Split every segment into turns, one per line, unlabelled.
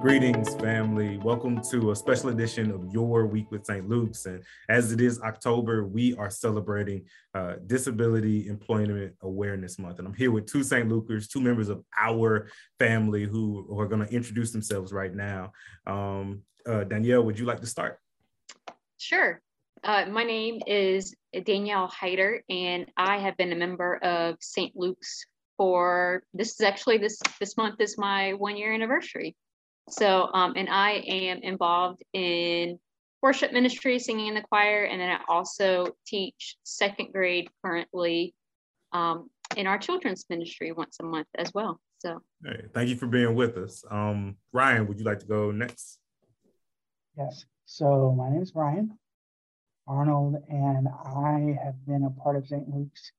Greetings, family. Welcome to a special edition of Your Week with St. Luke's. And as it is October, we are celebrating uh, Disability Employment Awareness Month. And I'm here with two St. Lukers, two members of our family who, who are going to introduce themselves right now. Um, uh, Danielle, would you like to start?
Sure. Uh, my name is Danielle Heider, and I have been a member of St. Luke's for this is actually this this month is my one year anniversary. So, um, and I am involved in worship ministry, singing in the choir, and then I also teach second grade currently um, in our children's ministry once a month as well. So,
hey, thank you for being with us. Um, Ryan, would you like to go next?
Yes. So, my name is Ryan Arnold, and I have been a part of St. Luke's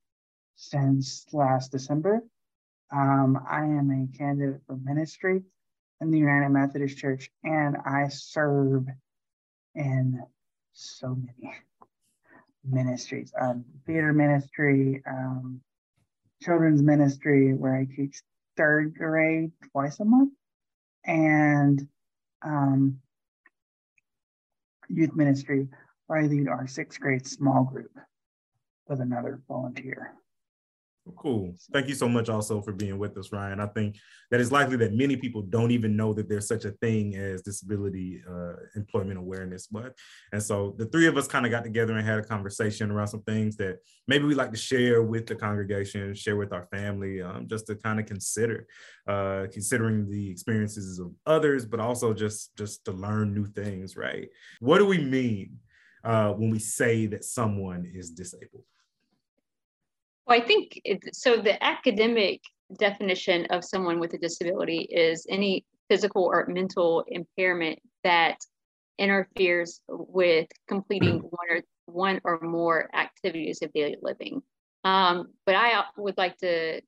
since last December. Um, I am a candidate for ministry in the United Methodist Church, and I serve in so many ministries um, theater ministry, um, children's ministry, where I teach third grade twice a month, and um, youth ministry, where I lead our sixth grade small group with another volunteer.
Cool. Thank you so much also for being with us, Ryan. I think that it's likely that many people don't even know that there's such a thing as disability uh, employment awareness. But and so the three of us kind of got together and had a conversation around some things that maybe we like to share with the congregation, share with our family, um, just to kind of consider, uh, considering the experiences of others, but also just just to learn new things. Right? What do we mean uh, when we say that someone is disabled?
Well, I think it, so. The academic definition of someone with a disability is any physical or mental impairment that interferes with completing one or one or more activities of daily living. Um, but I would like to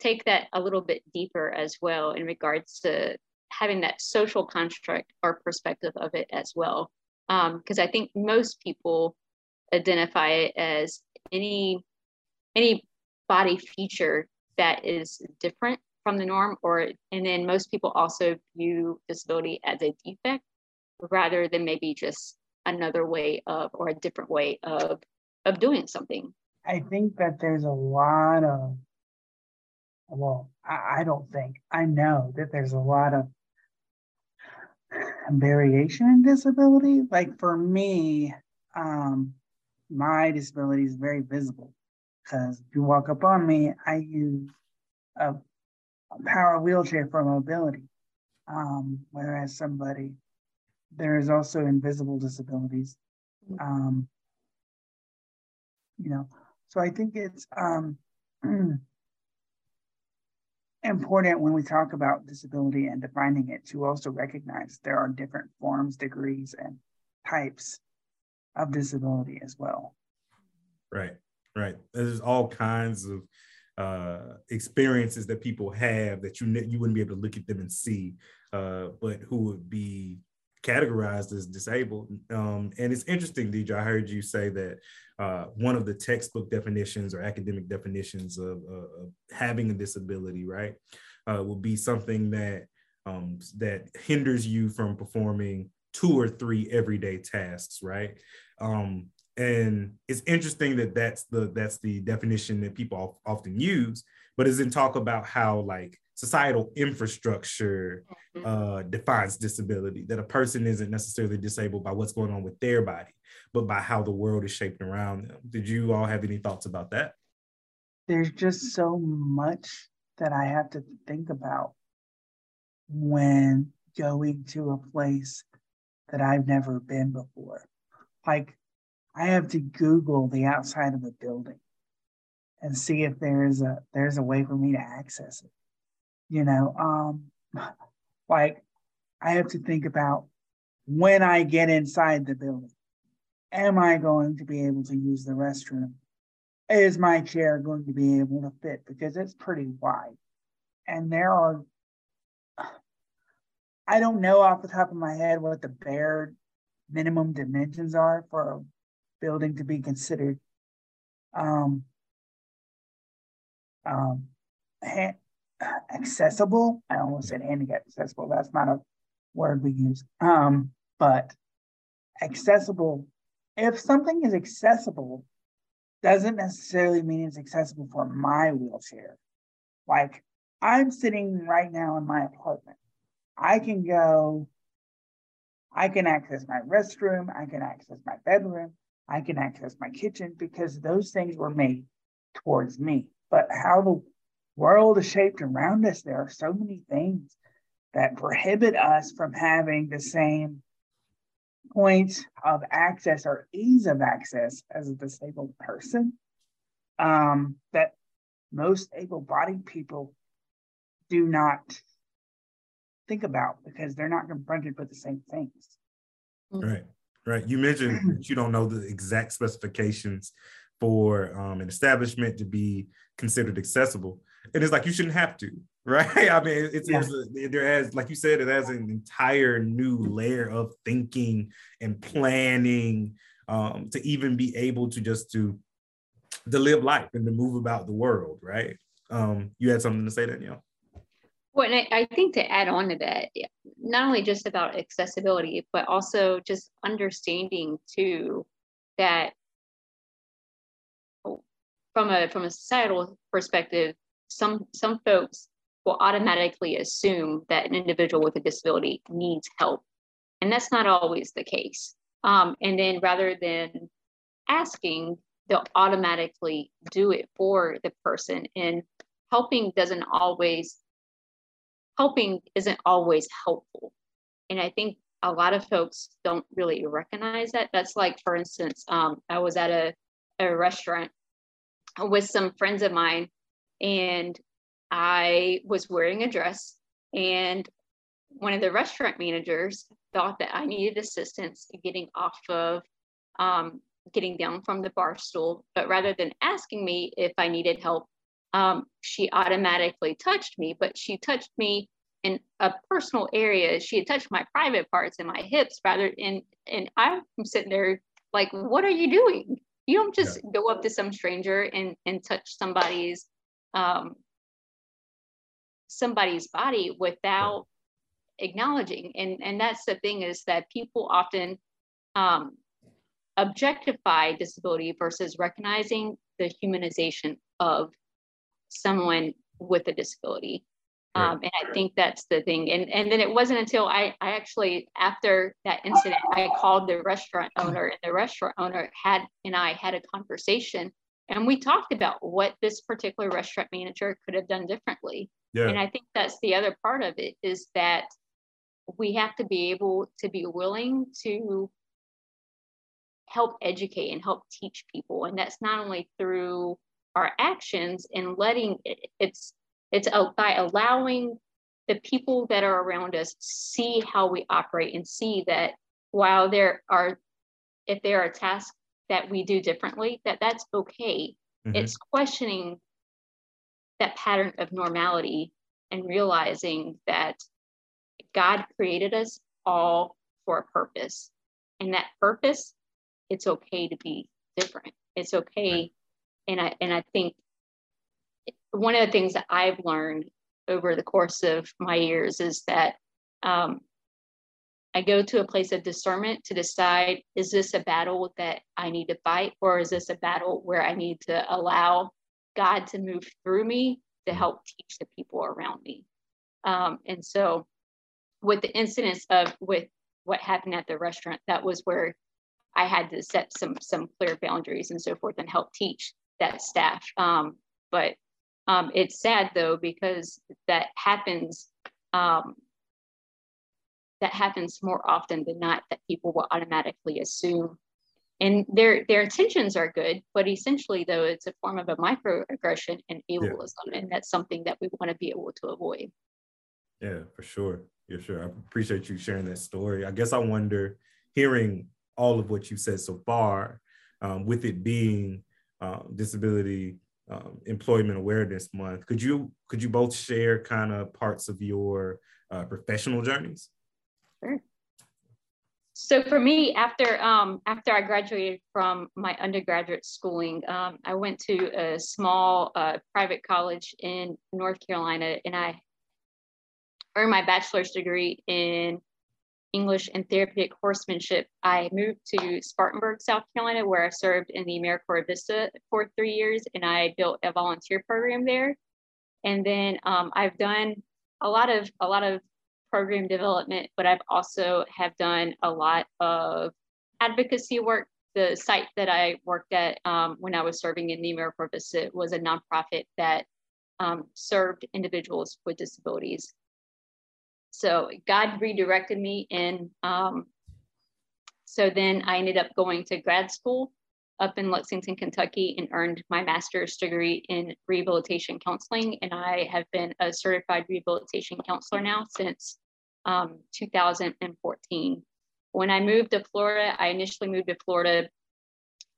take that a little bit deeper as well in regards to having that social construct or perspective of it as well. Because um, I think most people identify it as any any body feature that is different from the norm or and then most people also view disability as a defect rather than maybe just another way of or a different way of of doing something.
I think that there's a lot of well i, I don't think i know that there's a lot of variation in disability. Like for me um my disability is very visible because if you walk up on me, I use a, a power wheelchair for mobility. Um, whereas somebody, there is also invisible disabilities. Um, you know, so I think it's um, important when we talk about disability and defining it to also recognize there are different forms, degrees, and types of disability as well.
Right right? There's all kinds of uh, experiences that people have that you you wouldn't be able to look at them and see, uh, but who would be categorized as disabled. Um, and it's interesting, Deidre. I heard you say that uh, one of the textbook definitions or academic definitions of, of having a disability, right, uh, will be something that um, that hinders you from performing two or three everyday tasks, right? Um, and it's interesting that that's the that's the definition that people often use but doesn't talk about how like societal infrastructure mm-hmm. uh, defines disability that a person isn't necessarily disabled by what's going on with their body but by how the world is shaped around them. Did you all have any thoughts about that?
There's just so much that i have to think about when going to a place that i've never been before. Like I have to Google the outside of a building and see if there's a there's a way for me to access it. You know, um, like I have to think about when I get inside the building, am I going to be able to use the restroom? Is my chair going to be able to fit? Because it's pretty wide. And there are, I don't know off the top of my head what the bare minimum dimensions are for building to be considered um, um, accessible. I almost said handicap accessible. That's not a word we use. Um, but accessible, if something is accessible, doesn't necessarily mean it's accessible for my wheelchair. Like I'm sitting right now in my apartment. I can go, I can access my restroom, I can access my bedroom, I can access my kitchen because those things were made towards me. But how the world is shaped around us, there are so many things that prohibit us from having the same points of access or ease of access as a disabled person um, that most able-bodied people do not think about because they're not confronted with the same things.
Right, right. You mentioned that you don't know the exact specifications for um, an establishment to be considered accessible, and it's like you shouldn't have to, right? I mean, it's yeah. a, there has, like you said, it has an entire new layer of thinking and planning um, to even be able to just to to live life and to move about the world, right? Um, you had something to say, Danielle.
Well, and I, I think to add on to that, not only just about accessibility, but also just understanding too that from a from a societal perspective, some some folks will automatically assume that an individual with a disability needs help. And that's not always the case. Um, and then rather than asking, they'll automatically do it for the person. And helping doesn't always, helping isn't always helpful. And I think a lot of folks don't really recognize that. That's like, for instance, um, I was at a, a restaurant with some friends of mine, and I was wearing a dress, and one of the restaurant managers thought that I needed assistance getting off of, um, getting down from the bar stool. But rather than asking me if I needed help, um, she automatically touched me, but she touched me in a personal area. She had touched my private parts and my hips rather and and I'm sitting there like, what are you doing? You don't just yeah. go up to some stranger and and touch somebody's um, somebody's body without acknowledging and and that's the thing is that people often um, objectify disability versus recognizing the humanization of someone with a disability um, and I think that's the thing. And and then it wasn't until I, I actually after that incident I called the restaurant owner and the restaurant owner had and I had a conversation and we talked about what this particular restaurant manager could have done differently. Yeah. And I think that's the other part of it is that we have to be able to be willing to help educate and help teach people. And that's not only through our actions and letting it, it's it's by allowing the people that are around us see how we operate and see that while there are if there are tasks that we do differently that that's okay mm-hmm. it's questioning that pattern of normality and realizing that God created us all for a purpose. And that purpose, it's okay to be different. It's okay. Right. And I and I think one of the things that I've learned over the course of my years is that um, I go to a place of discernment to decide is this a battle that I need to fight, or is this a battle where I need to allow God to move through me to help teach the people around me. Um, and so, with the incidents of with what happened at the restaurant, that was where I had to set some some clear boundaries and so forth and help teach that staff. Um, but um, it's sad though because that happens. Um, that happens more often than not that people will automatically assume and their their intentions are good but essentially though it's a form of a microaggression and ableism yeah. and that's something that we want to be able to avoid
yeah for sure yeah sure i appreciate you sharing that story i guess i wonder hearing all of what you've said so far um, with it being uh, disability um, employment awareness month. Could you could you both share kind of parts of your uh, professional journeys?
Sure. So for me, after um, after I graduated from my undergraduate schooling, um, I went to a small uh, private college in North Carolina, and I earned my bachelor's degree in English and therapeutic horsemanship, I moved to Spartanburg, South Carolina, where I served in the AmeriCorps Vista for three years, and I built a volunteer program there. And then um, I've done a lot of a lot of program development, but I've also have done a lot of advocacy work. The site that I worked at um, when I was serving in the AmeriCorps Vista was a nonprofit that um, served individuals with disabilities. So God redirected me and um, so then I ended up going to grad school up in Lexington, Kentucky, and earned my master's degree in rehabilitation counseling. And I have been a certified rehabilitation counselor now since um, 2014. When I moved to Florida, I initially moved to Florida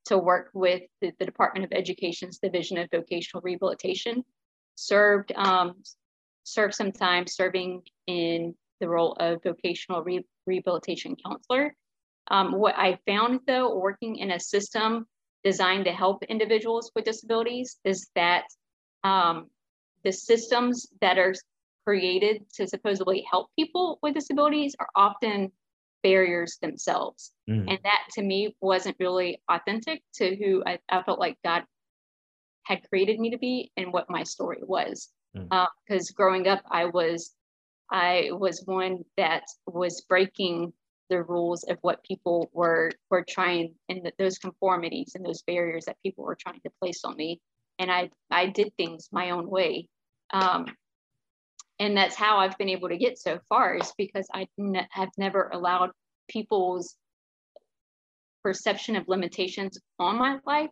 to work with the, the Department of Education's Division of Vocational Rehabilitation. Served um, served some time serving in the role of vocational re- rehabilitation counselor. Um, what I found though, working in a system designed to help individuals with disabilities, is that um, the systems that are created to supposedly help people with disabilities are often barriers themselves. Mm. And that to me wasn't really authentic to who I, I, felt like God had created me to be and what my story was. Because mm. uh, growing up, I was I was one that was breaking the rules of what people were were trying and those conformities and those barriers that people were trying to place on me. And I I did things my own way. Um, and that's how I've been able to get so far is because I have never allowed people's perception of limitations on my life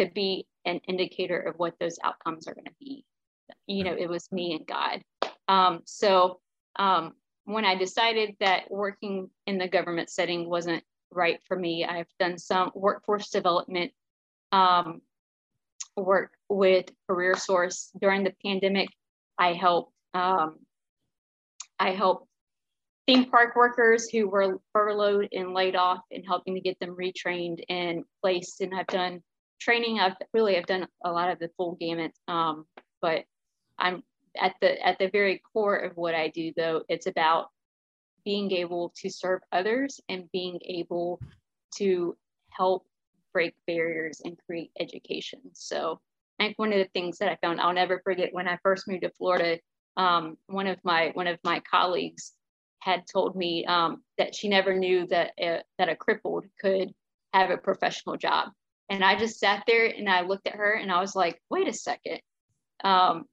to be an indicator of what those outcomes are going to be. You know, it was me and God. Um, so um, when I decided that working in the government setting wasn't right for me, I've done some workforce development um, work with Career Source during the pandemic. I helped um, I helped theme park workers who were furloughed and laid off and helping to get them retrained and placed. And I've done training. I've really I've done a lot of the full gamut. Um, but I'm at the at the very core of what I do though, it's about being able to serve others and being able to help break barriers and create education. So I think one of the things that I found I'll never forget when I first moved to Florida, um, one of my one of my colleagues had told me um, that she never knew that a, that a crippled could have a professional job, and I just sat there and I looked at her and I was like, wait a second. Um,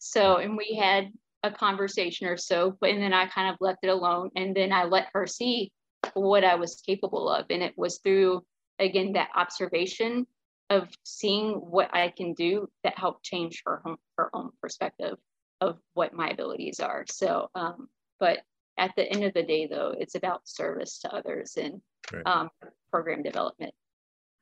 so and we had a conversation or so, but and then I kind of left it alone, and then I let her see what I was capable of, and it was through again that observation of seeing what I can do that helped change her her own perspective of what my abilities are. So, um, but at the end of the day, though, it's about service to others and right. um, program development.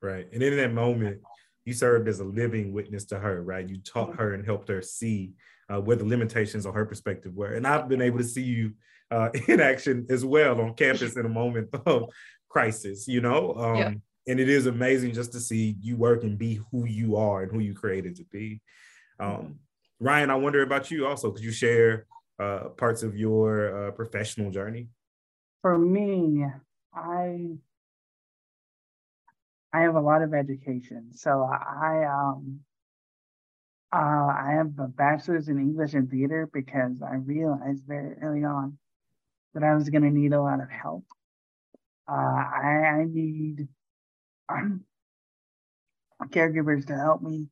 Right. And in that moment, you served as a living witness to her, right? You taught mm-hmm. her and helped her see uh, where the limitations on her perspective were. And I've been able to see you uh, in action as well on campus in a moment of crisis, you know? Um, yeah. And it is amazing just to see you work and be who you are and who you created to be. Um, Ryan, I wonder about you also. Could you share uh, parts of your uh, professional journey?
For me, I I have a lot of education. So I um uh, I have a bachelor's in English and theater because I realized very early on that I was going to need a lot of help. Uh, I, I need um, caregivers to help me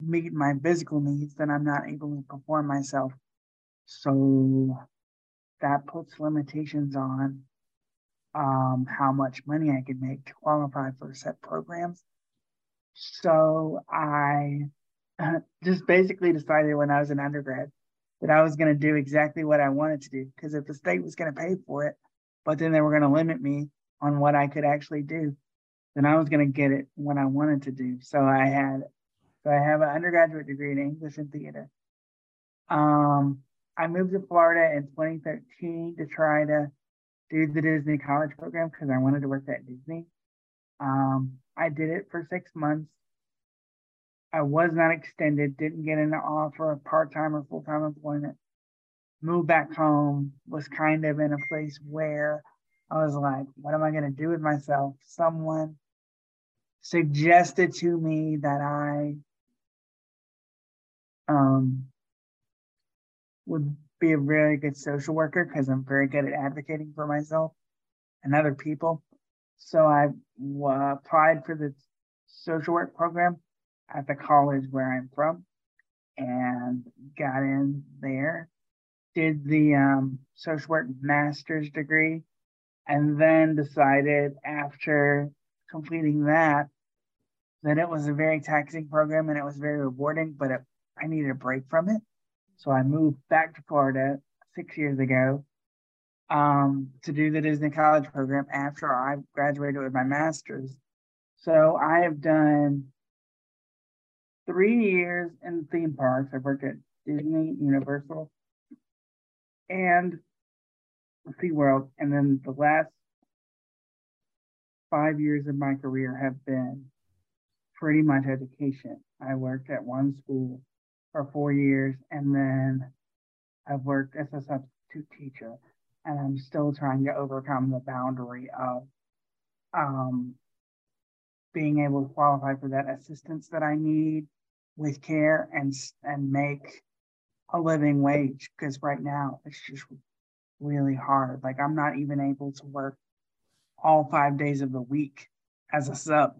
meet my physical needs that I'm not able to perform myself. So that puts limitations on um, how much money I can make to qualify for set programs. So I just basically decided when I was an undergrad that I was going to do exactly what I wanted to do because if the state was going to pay for it, but then they were going to limit me on what I could actually do, then I was going to get it when I wanted to do. So I had so I have an undergraduate degree in English and theater. Um, I moved to Florida in 2013 to try to do the Disney college program because I wanted to work at Disney. Um, I did it for six months. I was not extended, didn't get an offer of part time or full time employment. Moved back home, was kind of in a place where I was like, what am I going to do with myself? Someone suggested to me that I um, would be a really good social worker because I'm very good at advocating for myself and other people. So I uh, applied for the social work program at the college where I'm from and got in there, did the um, social work master's degree, and then decided after completing that that it was a very taxing program and it was very rewarding, but it, I needed a break from it. So I moved back to Florida six years ago um, to do the Disney College program after I graduated with my master's. So I have done three years in theme parks. I worked at Disney, Universal, and SeaWorld. And then the last five years of my career have been pretty much education. I worked at one school for four years, and then I've worked as a substitute teacher, and I'm still trying to overcome the boundary of um, being able to qualify for that assistance that I need with care and and make a living wage because right now it's just really hard. Like I'm not even able to work all five days of the week as a sub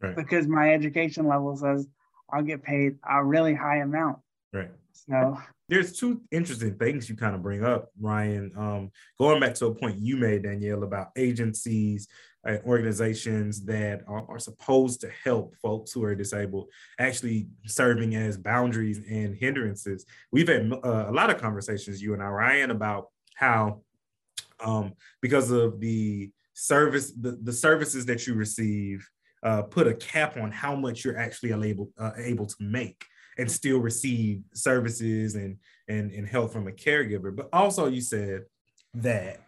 right. because my education level says I'll get paid a really high amount.
Right.
So
there's two interesting things you kind of bring up, Ryan. Um, going back to a point you made, Danielle, about agencies and organizations that are, are, supposed to help folks who are disabled actually serving as boundaries and hindrances. We've had uh, a lot of conversations, you and I, Ryan, about how um, because of the service, the, the services that you receive, uh, put a cap on how much you're actually able uh, able to make and still receive services and and and help from a caregiver. But also, you said that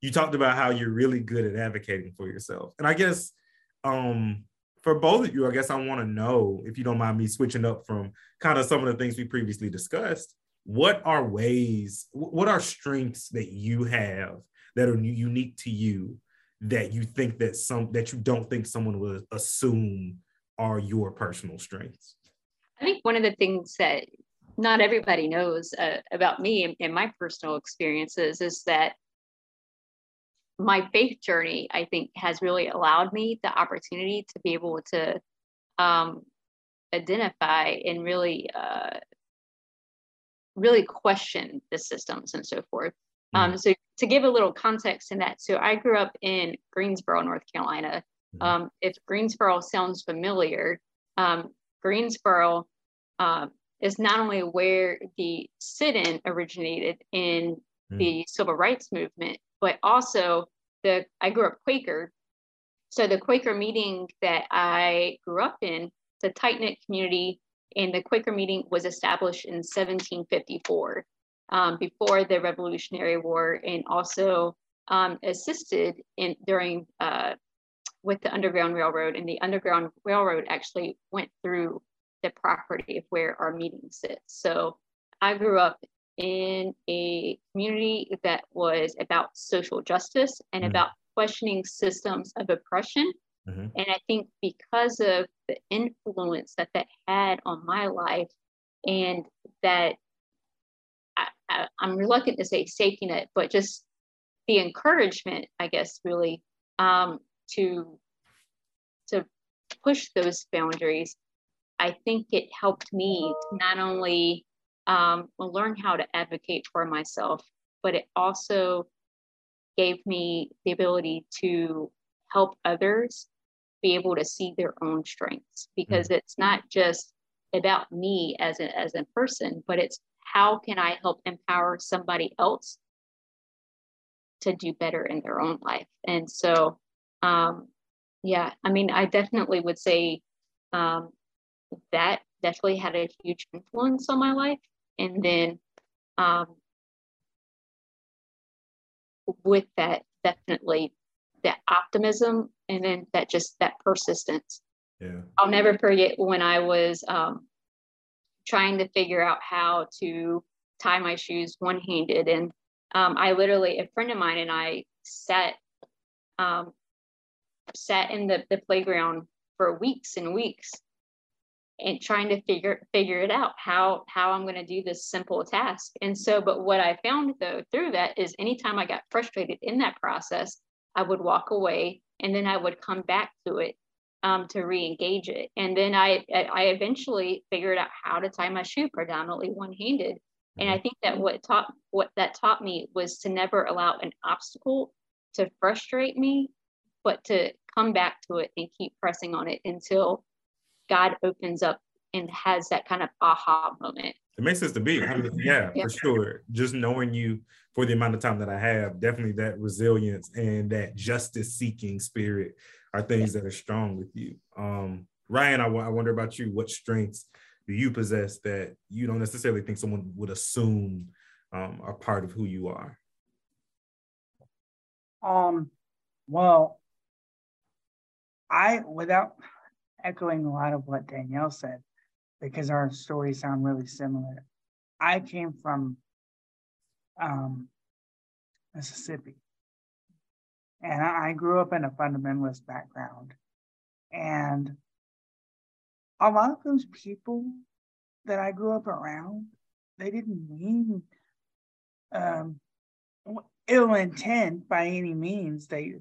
you talked about how you're really good at advocating for yourself, and I guess um, for both of you, I guess I want to know if you don't mind me switching up from kind of some of the things we previously discussed. What are ways? What are strengths that you have that are unique to you that you think that some that you don't think someone would assume are your personal strengths?
One of the things that not everybody knows uh, about me and, my personal experiences is that my faith journey, I think, has really allowed me the opportunity to be able to um, identify and really, uh, really question the systems and so forth. Mm. Um, so, to give a little context in that, so I grew up in Greensboro, North Carolina. Mm. Um, if Greensboro sounds familiar, um, Greensboro uh, is not only where the sit-in originated in mm. the civil rights movement, but also the I grew up Quaker. So the Quaker meeting that I grew up in, the tight-knit community, and the Quaker meeting was established in 1754 um, before the Revolutionary War, and also um, assisted in during uh, with the Underground Railroad. And the Underground Railroad actually went through the property of where our meeting sits. So I grew up in a community that was about social justice and mm-hmm. about questioning systems of oppression. Mm-hmm. And I think because of the influence that that had on my life, and that I, I, I'm reluctant to say safety net, but just the encouragement, I guess, really um, to to push those boundaries I think it helped me to not only um, learn how to advocate for myself, but it also gave me the ability to help others be able to see their own strengths because mm-hmm. it's not just about me as a, as a person, but it's how can I help empower somebody else to do better in their own life. And so, um, yeah, I mean, I definitely would say um, that definitely had a huge influence on my life. And then um, with that, definitely that optimism and then that just that persistence.
Yeah.
I'll never forget when I was um, trying to figure out how to tie my shoes one handed. And um, I literally, a friend of mine and I sat, um, sat in the, the playground for weeks and weeks and trying to figure figure it out how how I'm going to do this simple task. And so, but what I found though through that is anytime I got frustrated in that process, I would walk away and then I would come back to it um, to re-engage it. And then I I eventually figured out how to tie my shoe predominantly one-handed. And I think that what taught what that taught me was to never allow an obstacle to frustrate me, but to come back to it and keep pressing on it until God opens up and has that kind of aha moment.
It makes sense to be. I mean, yeah, yeah, for sure. Just knowing you for the amount of time that I have, definitely that resilience and that justice seeking spirit are things yeah. that are strong with you. Um, Ryan, I, w- I wonder about you. What strengths do you possess that you don't necessarily think someone would assume um, are part of who you are?
Um, well, I, without echoing a lot of what Danielle said, because our stories sound really similar. I came from um, Mississippi, and I, grew up in a fundamentalist background. And a lot of those people that I grew up around, they didn't mean um, ill intent by any means. They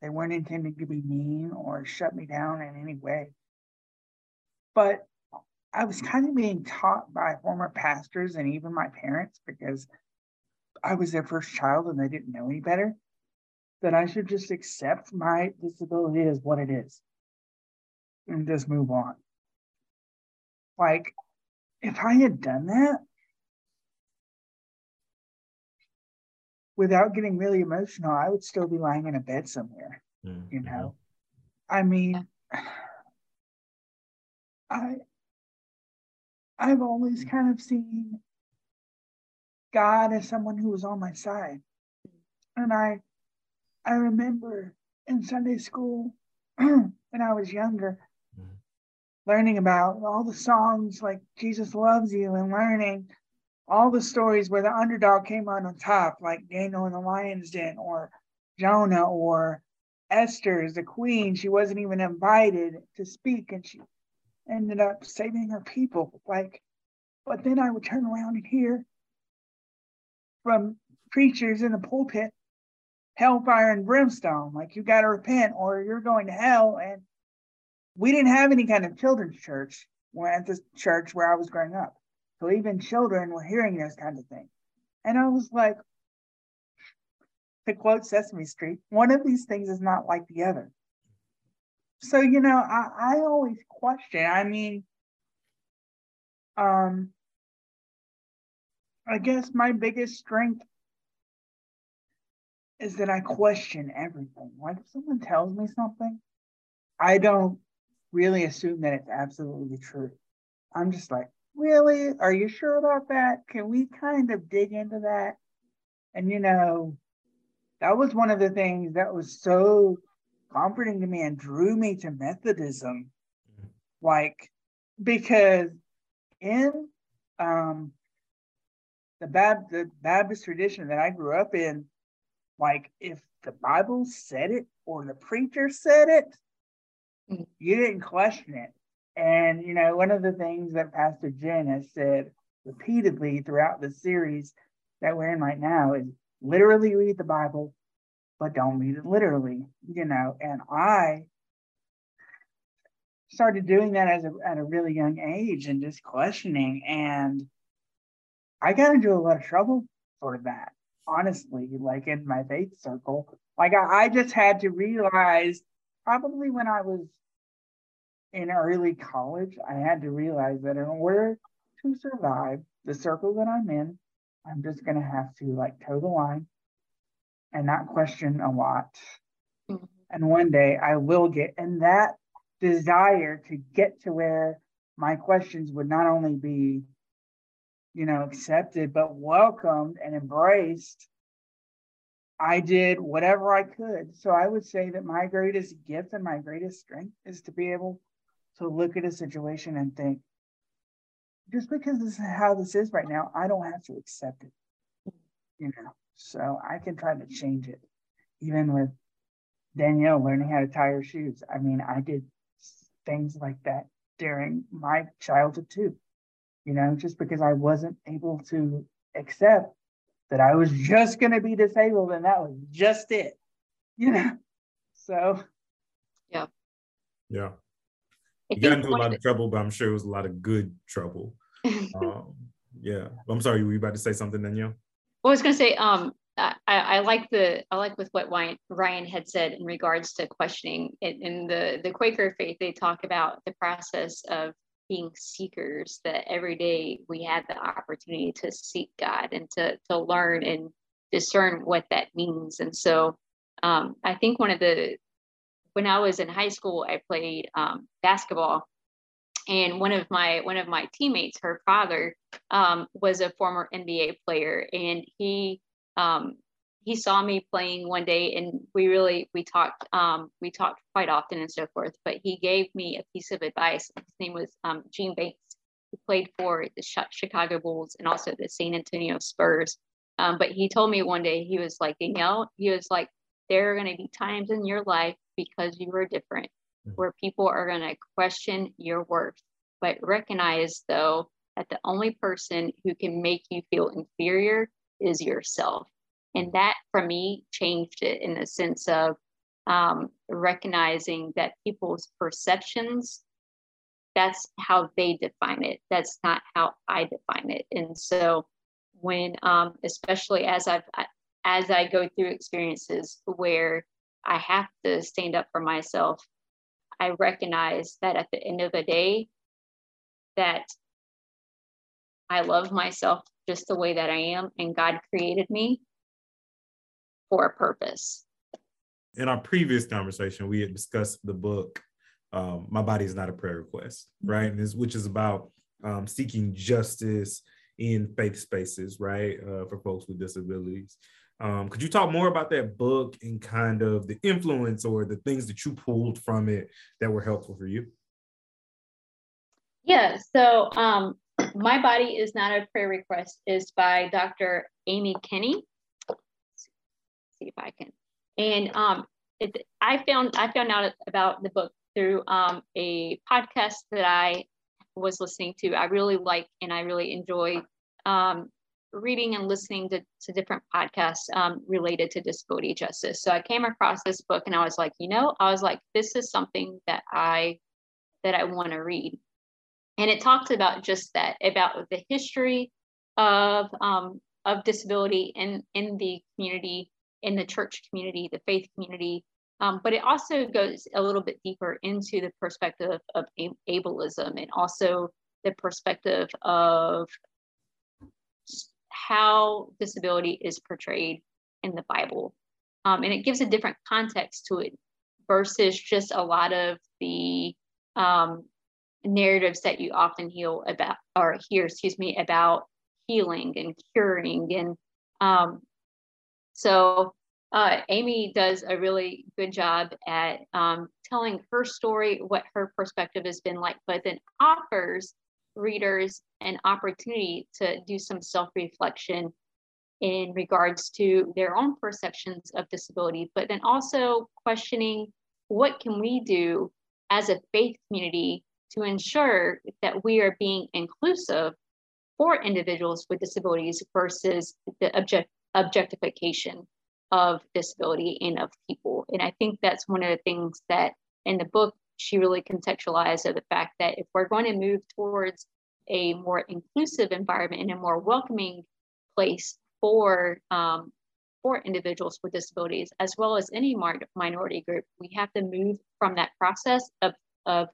they weren't intending to be mean or shut me down in any way. But I was kind of being taught by former pastors and even my parents because I was their first child and they didn't know any better that I should just accept my disability as what it is and just move on. Like, if I had done that without getting really emotional, I would still be lying in a bed somewhere, mm-hmm. you know? I mean, I I've always kind of seen God as someone who was on my side. And I I remember in Sunday school when I was younger mm-hmm. learning about all the songs like Jesus loves you and learning all the stories where the underdog came out on top, like Daniel in the lion's den or Jonah or Esther as the queen. She wasn't even invited to speak and she ended up saving her people. Like, but then I would turn around and hear from preachers in the pulpit hellfire and brimstone. Like, you got to repent or you're going to hell. And we didn't have any kind of children's church at the church where I was growing up. So even children were hearing those kinds of things. And I was like, to quote Sesame Street, one of these things is not like the other so you know I, I always question i mean um i guess my biggest strength is that i question everything. Like if someone tells me something? I don't really assume that it's absolutely true. I'm just like really? Are you sure about that? Can we kind of dig into that? And you know that was one of the things that was so comforting to me and drew me to Methodism. Mm-hmm. Like, because in um, the, Bab- the Baptist tradition that I grew up in, like, if the Bible said it or the preacher said it, mm-hmm. you didn't question it. And, you know, one of the things that Pastor Jen has said repeatedly throughout the series that we're in right now is literally read the Bible but don't read it literally, you know. And I started doing that as a, at a really young age and just questioning. And I got into a lot of trouble for that, honestly, like in my faith circle. Like I, I just had to realize, probably when I was in early college, I had to realize that in order to survive the circle that I'm in, I'm just going to have to like toe the line and not question a lot. Mm-hmm. And one day I will get, and that desire to get to where my questions would not only be, you know, accepted, but welcomed and embraced. I did whatever I could. So I would say that my greatest gift and my greatest strength is to be able to look at a situation and think, just because this is how this is right now, I don't have to accept it. You know, So I can try to change it. Even with Danielle learning how to tie her shoes. I mean, I did things like that during my childhood too. You know, just because I wasn't able to accept that I was just going to be disabled and that was just it. You know, so
yeah,
yeah. You got into a lot of trouble, but I'm sure it was a lot of good trouble. um, yeah, I'm sorry, were you about to say something, Danielle?
Well, I was going to say, um, I, I, like the I like with what Ryan, had said in regards to questioning. In, in the the Quaker faith, they talk about the process of being seekers. That every day we have the opportunity to seek God and to to learn and discern what that means. And so, um, I think one of the when I was in high school, I played um, basketball, and one of my one of my teammates her father um, was a former nba player and he um, he saw me playing one day and we really we talked um, we talked quite often and so forth but he gave me a piece of advice his name was um, gene banks who played for the chicago bulls and also the san antonio spurs um, but he told me one day he was like danielle he was like there are going to be times in your life because you are different. Where people are going to question your worth. But recognize, though, that the only person who can make you feel inferior is yourself. And mm-hmm. that, for me, changed it in the sense of um, recognizing that people's perceptions that's how they define it that's not how i define it and so when um, especially as i've as i go through experiences where i have to stand up for myself I recognize that at the end of the day, that I love myself just the way that I am, and God created me for a purpose.
In our previous conversation, we had discussed the book um, "My Body Is Not a Prayer Request," right? This, which is about um, seeking justice in faith spaces, right, uh, for folks with disabilities. Um, could you talk more about that book and kind of the influence or the things that you pulled from it that were helpful for you?
Yeah, so um, My Body is Not a Prayer Request is by Dr. Amy Kenny. Let's see if I can. And um, it, I found I found out about the book through um, a podcast that I was listening to. I really like and I really enjoy um, reading and listening to, to different podcasts um, related to disability justice. So I came across this book and I was like, you know, I was like, this is something that I that I want to read. And it talks about just that, about the history of um, of disability in in the community, in the church community, the faith community. Um, but it also goes a little bit deeper into the perspective of ableism and also the perspective of how disability is portrayed in the Bible. Um, and it gives a different context to it versus just a lot of the um, narratives that you often hear about or hear, excuse me, about healing and curing. And um, so uh, Amy does a really good job at um, telling her story, what her perspective has been like, but then offers readers an opportunity to do some self reflection in regards to their own perceptions of disability, but then also questioning what can we do as a faith community to ensure that we are being inclusive for individuals with disabilities versus the object, objectification of disability and of people. And I think that's one of the things that in the book she really contextualized the fact that if we're going to move towards a more inclusive environment and a more welcoming place for um, for individuals with disabilities as well as any minority group we have to move from that process of, of,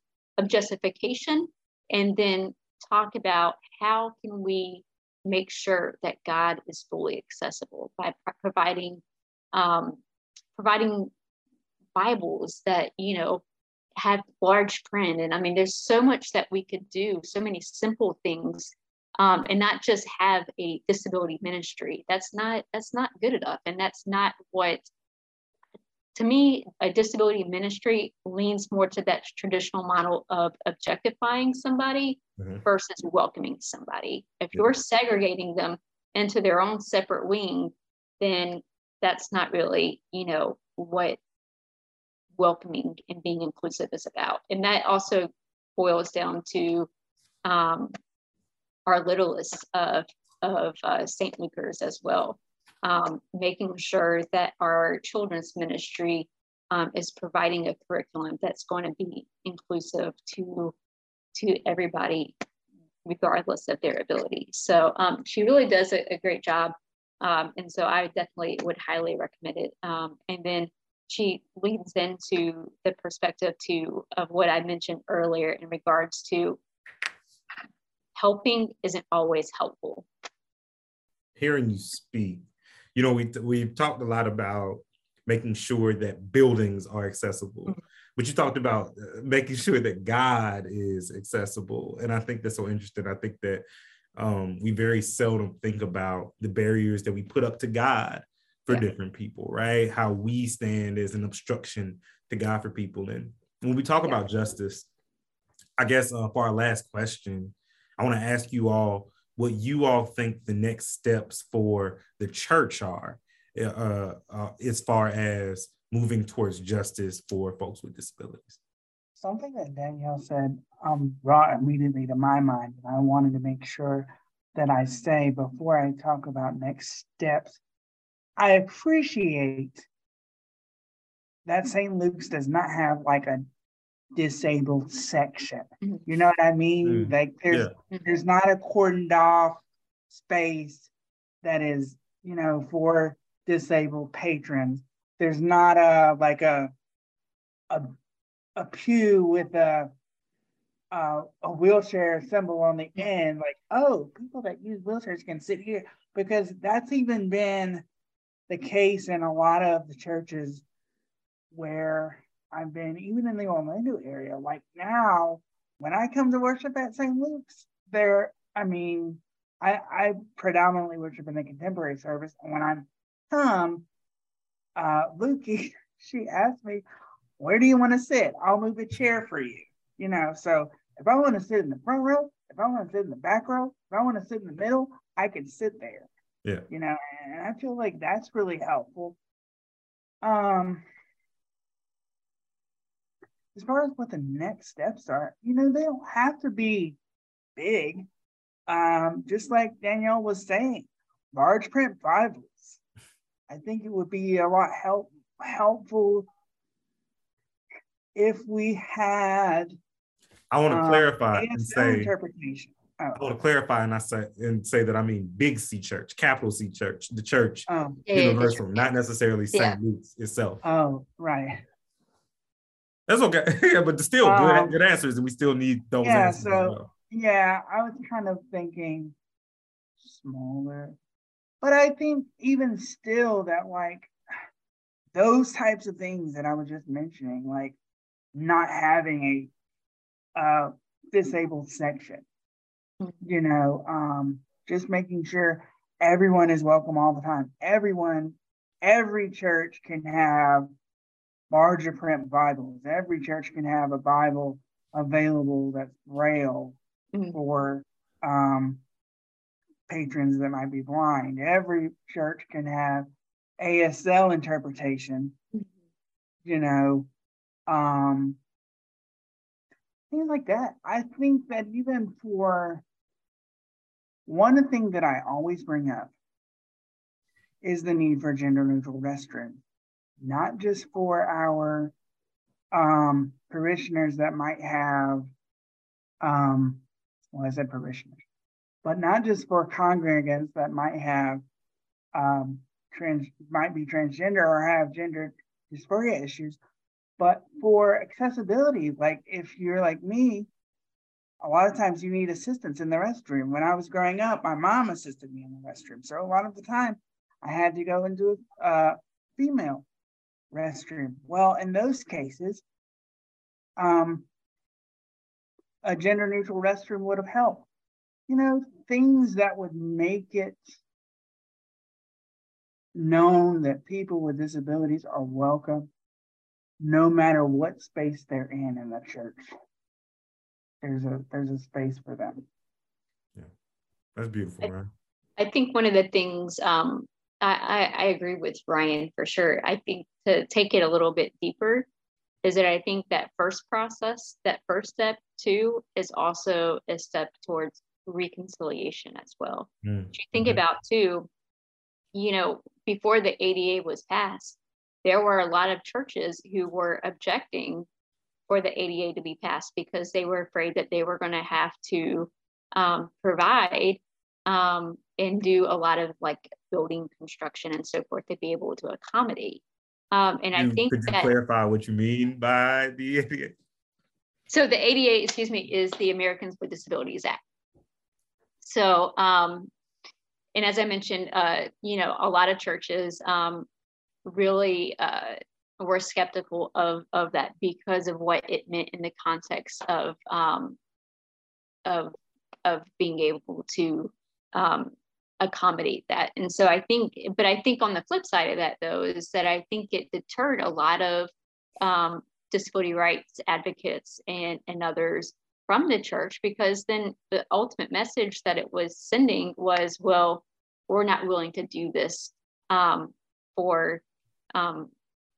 justification and then talk about how can we make sure that god is fully accessible by providing um, providing bibles that you know have large print. And I mean, there's so much that we could do, so many simple things, um, and not just have a disability ministry. That's not that's not good enough, and that's not what. To me, a disability ministry leans more to that traditional model of objectifying somebody mm-hmm. versus welcoming somebody. If you're segregating them into their own separate wing, then that's not really, you know, what welcoming and being inclusive is about. And that also boils down to um, our littlest of, of uh, St. Lukers as well, um, making sure that our children's ministry um, is providing a curriculum that's going to be inclusive to, to everybody, regardless of their ability. So um, she really does a, a great job. Um, and so I definitely would highly recommend it. Um, and then she leads into the perspective to of what I mentioned earlier in regards to helping isn't always helpful.
Hearing you speak, you know, we we've talked a lot about making sure that buildings are accessible. Mm-hmm. But you talked about uh, making sure that God is accessible. And I think that's so interesting. I think that um, we very seldom think about the barriers that we put up to God for yeah. different people, right? How we stand as an obstruction to God for people. And when we talk yeah. about justice, I guess uh, for our last question, I want to ask you all what you all think the next steps for the church are uh, uh, as far as moving towards justice for folks with disabilities.
Something that Danielle said um, brought immediately to my mind, and I wanted to make sure that I say before I talk about next steps I appreciate that St. Luke's does not have like a disabled section. You know what I mean? Mm. Like there's yeah. there's not a cordoned off space that is, you know, for disabled patrons. There's not a like a a a pew with a uh, a wheelchair symbol on the end, like, oh, people that use wheelchairs can sit here because that's even been the case in a lot of the churches where I've been, even in the Orlando area. Like now, when I come to worship at St. Luke's, there, I mean, I, I predominantly worship in the contemporary service. And when I come, uh, Lukey, she asked me, where do you want to sit? I'll move a chair for you. You know, so if I want to sit in the front row, if I want to sit in the back row, if I want to sit in the middle, I can sit there.
Yeah.
You know, and I feel like that's really helpful. Um, as far as what the next steps are, you know, they don't have to be big. Um, just like Danielle was saying, large print Bibles. I think it would be a lot help helpful if we had.
I want to um, clarify and say interpretation. Oh. I want to clarify and I say and say that I mean big C church, capital C church, the church oh. universal, not necessarily St. Yeah. Luke's itself.
Oh, right.
That's okay. yeah, but still um, good, good answers, and we still need those
yeah,
answers.
So well. yeah, I was kind of thinking smaller. But I think even still that like those types of things that I was just mentioning, like not having a uh, disabled section you know, um, just making sure everyone is welcome all the time. Everyone, every church can have larger print Bibles. Every church can have a Bible available that's braille mm-hmm. for um, patrons that might be blind. Every church can have ASL interpretation. Mm-hmm. You know, um, things like that. I think that even for one thing that I always bring up is the need for gender neutral restrooms, not just for our um, parishioners that might have, um, well, I said parishioners, but not just for congregants that might have um, trans, might be transgender or have gender dysphoria issues, but for accessibility, like if you're like me a lot of times you need assistance in the restroom. When I was growing up, my mom assisted me in the restroom. So a lot of the time I had to go into a female restroom. Well, in those cases, um, a gender neutral restroom would have helped. You know, things that would make it known that people with disabilities are welcome no matter what space they're in in the church there's a there's a space for them.
Yeah, that's beautiful, man.
I think one of the things um, I, I agree with Ryan for sure. I think to take it a little bit deeper is that I think that first process, that first step too, is also a step towards reconciliation as well. Mm. You think mm-hmm. about too, you know, before the ADA was passed, there were a lot of churches who were objecting for the ADA to be passed because they were afraid that they were going to have to um, provide um, and do a lot of like building construction and so forth to be able to accommodate. Um, and I think
could you
that,
clarify what you mean by the ADA?
So the ADA, excuse me, is the Americans with Disabilities Act. So, um, and as I mentioned, uh, you know, a lot of churches um, really uh, were skeptical of of that because of what it meant in the context of um, of of being able to um, accommodate that. And so I think, but I think on the flip side of that though is that I think it deterred a lot of um, disability rights advocates and and others from the church because then the ultimate message that it was sending was, well, we're not willing to do this um, for um,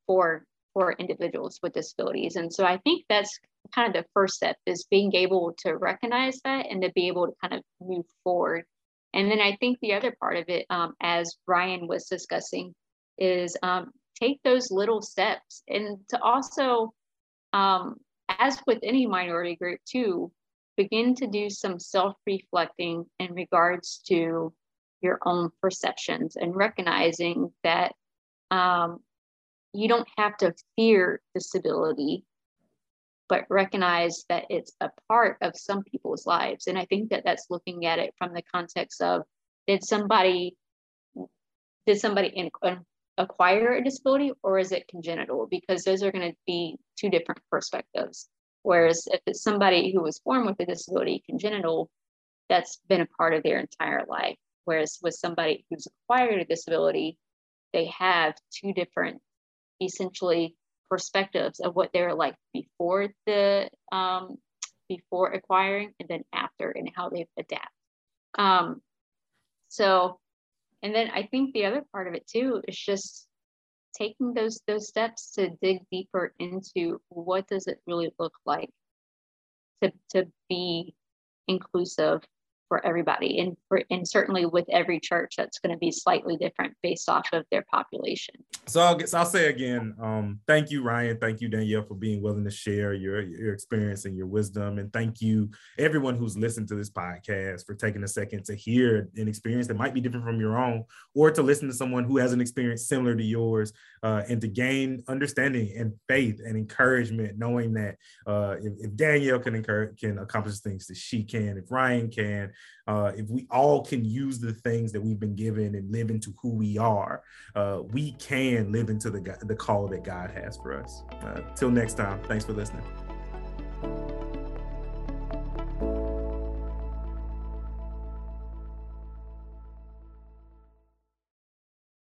for for individuals with disabilities. And so I think that's kind of the first step is being able to recognize that and to be able to kind of move forward. And then I think the other part of it, um, as Brian was discussing, is um, take those little steps and to also, um, as with any minority group too, begin to do some self-reflecting in regards to your own perceptions and recognizing that um, you don't have to fear disability, but recognize that it's a part of some people's lives. And I think that that's looking at it from the context of did somebody did somebody in, um, acquire a disability or is it congenital? Because those are going to be two different perspectives. Whereas if it's somebody who was born with a disability, congenital, that's been a part of their entire life. Whereas with somebody who's acquired a disability, they have two different essentially perspectives of what they're like before the um, before acquiring and then after and how they've adapted. Um, so, and then I think the other part of it too is just taking those those steps to dig deeper into what does it really look like to to be inclusive for everybody and for and certainly with every church that's going to be slightly different based off of their population.
So i'll, so I'll say again um, thank you ryan. Thank you danielle for being willing to share your your experience and your wisdom. And thank you everyone who's listened to this podcast for taking a second to hear an experience that might be different from your own or to listen to someone who has an experience similar to yours uh, and to gain understanding and faith and encouragement knowing that uh, if, if danielle can encourage can accomplish things that she can if ryan can uh, if we all can use the things that we've been given and live into who we are, uh, we can live into the the call that God has for us. Uh, till next time, thanks for listening.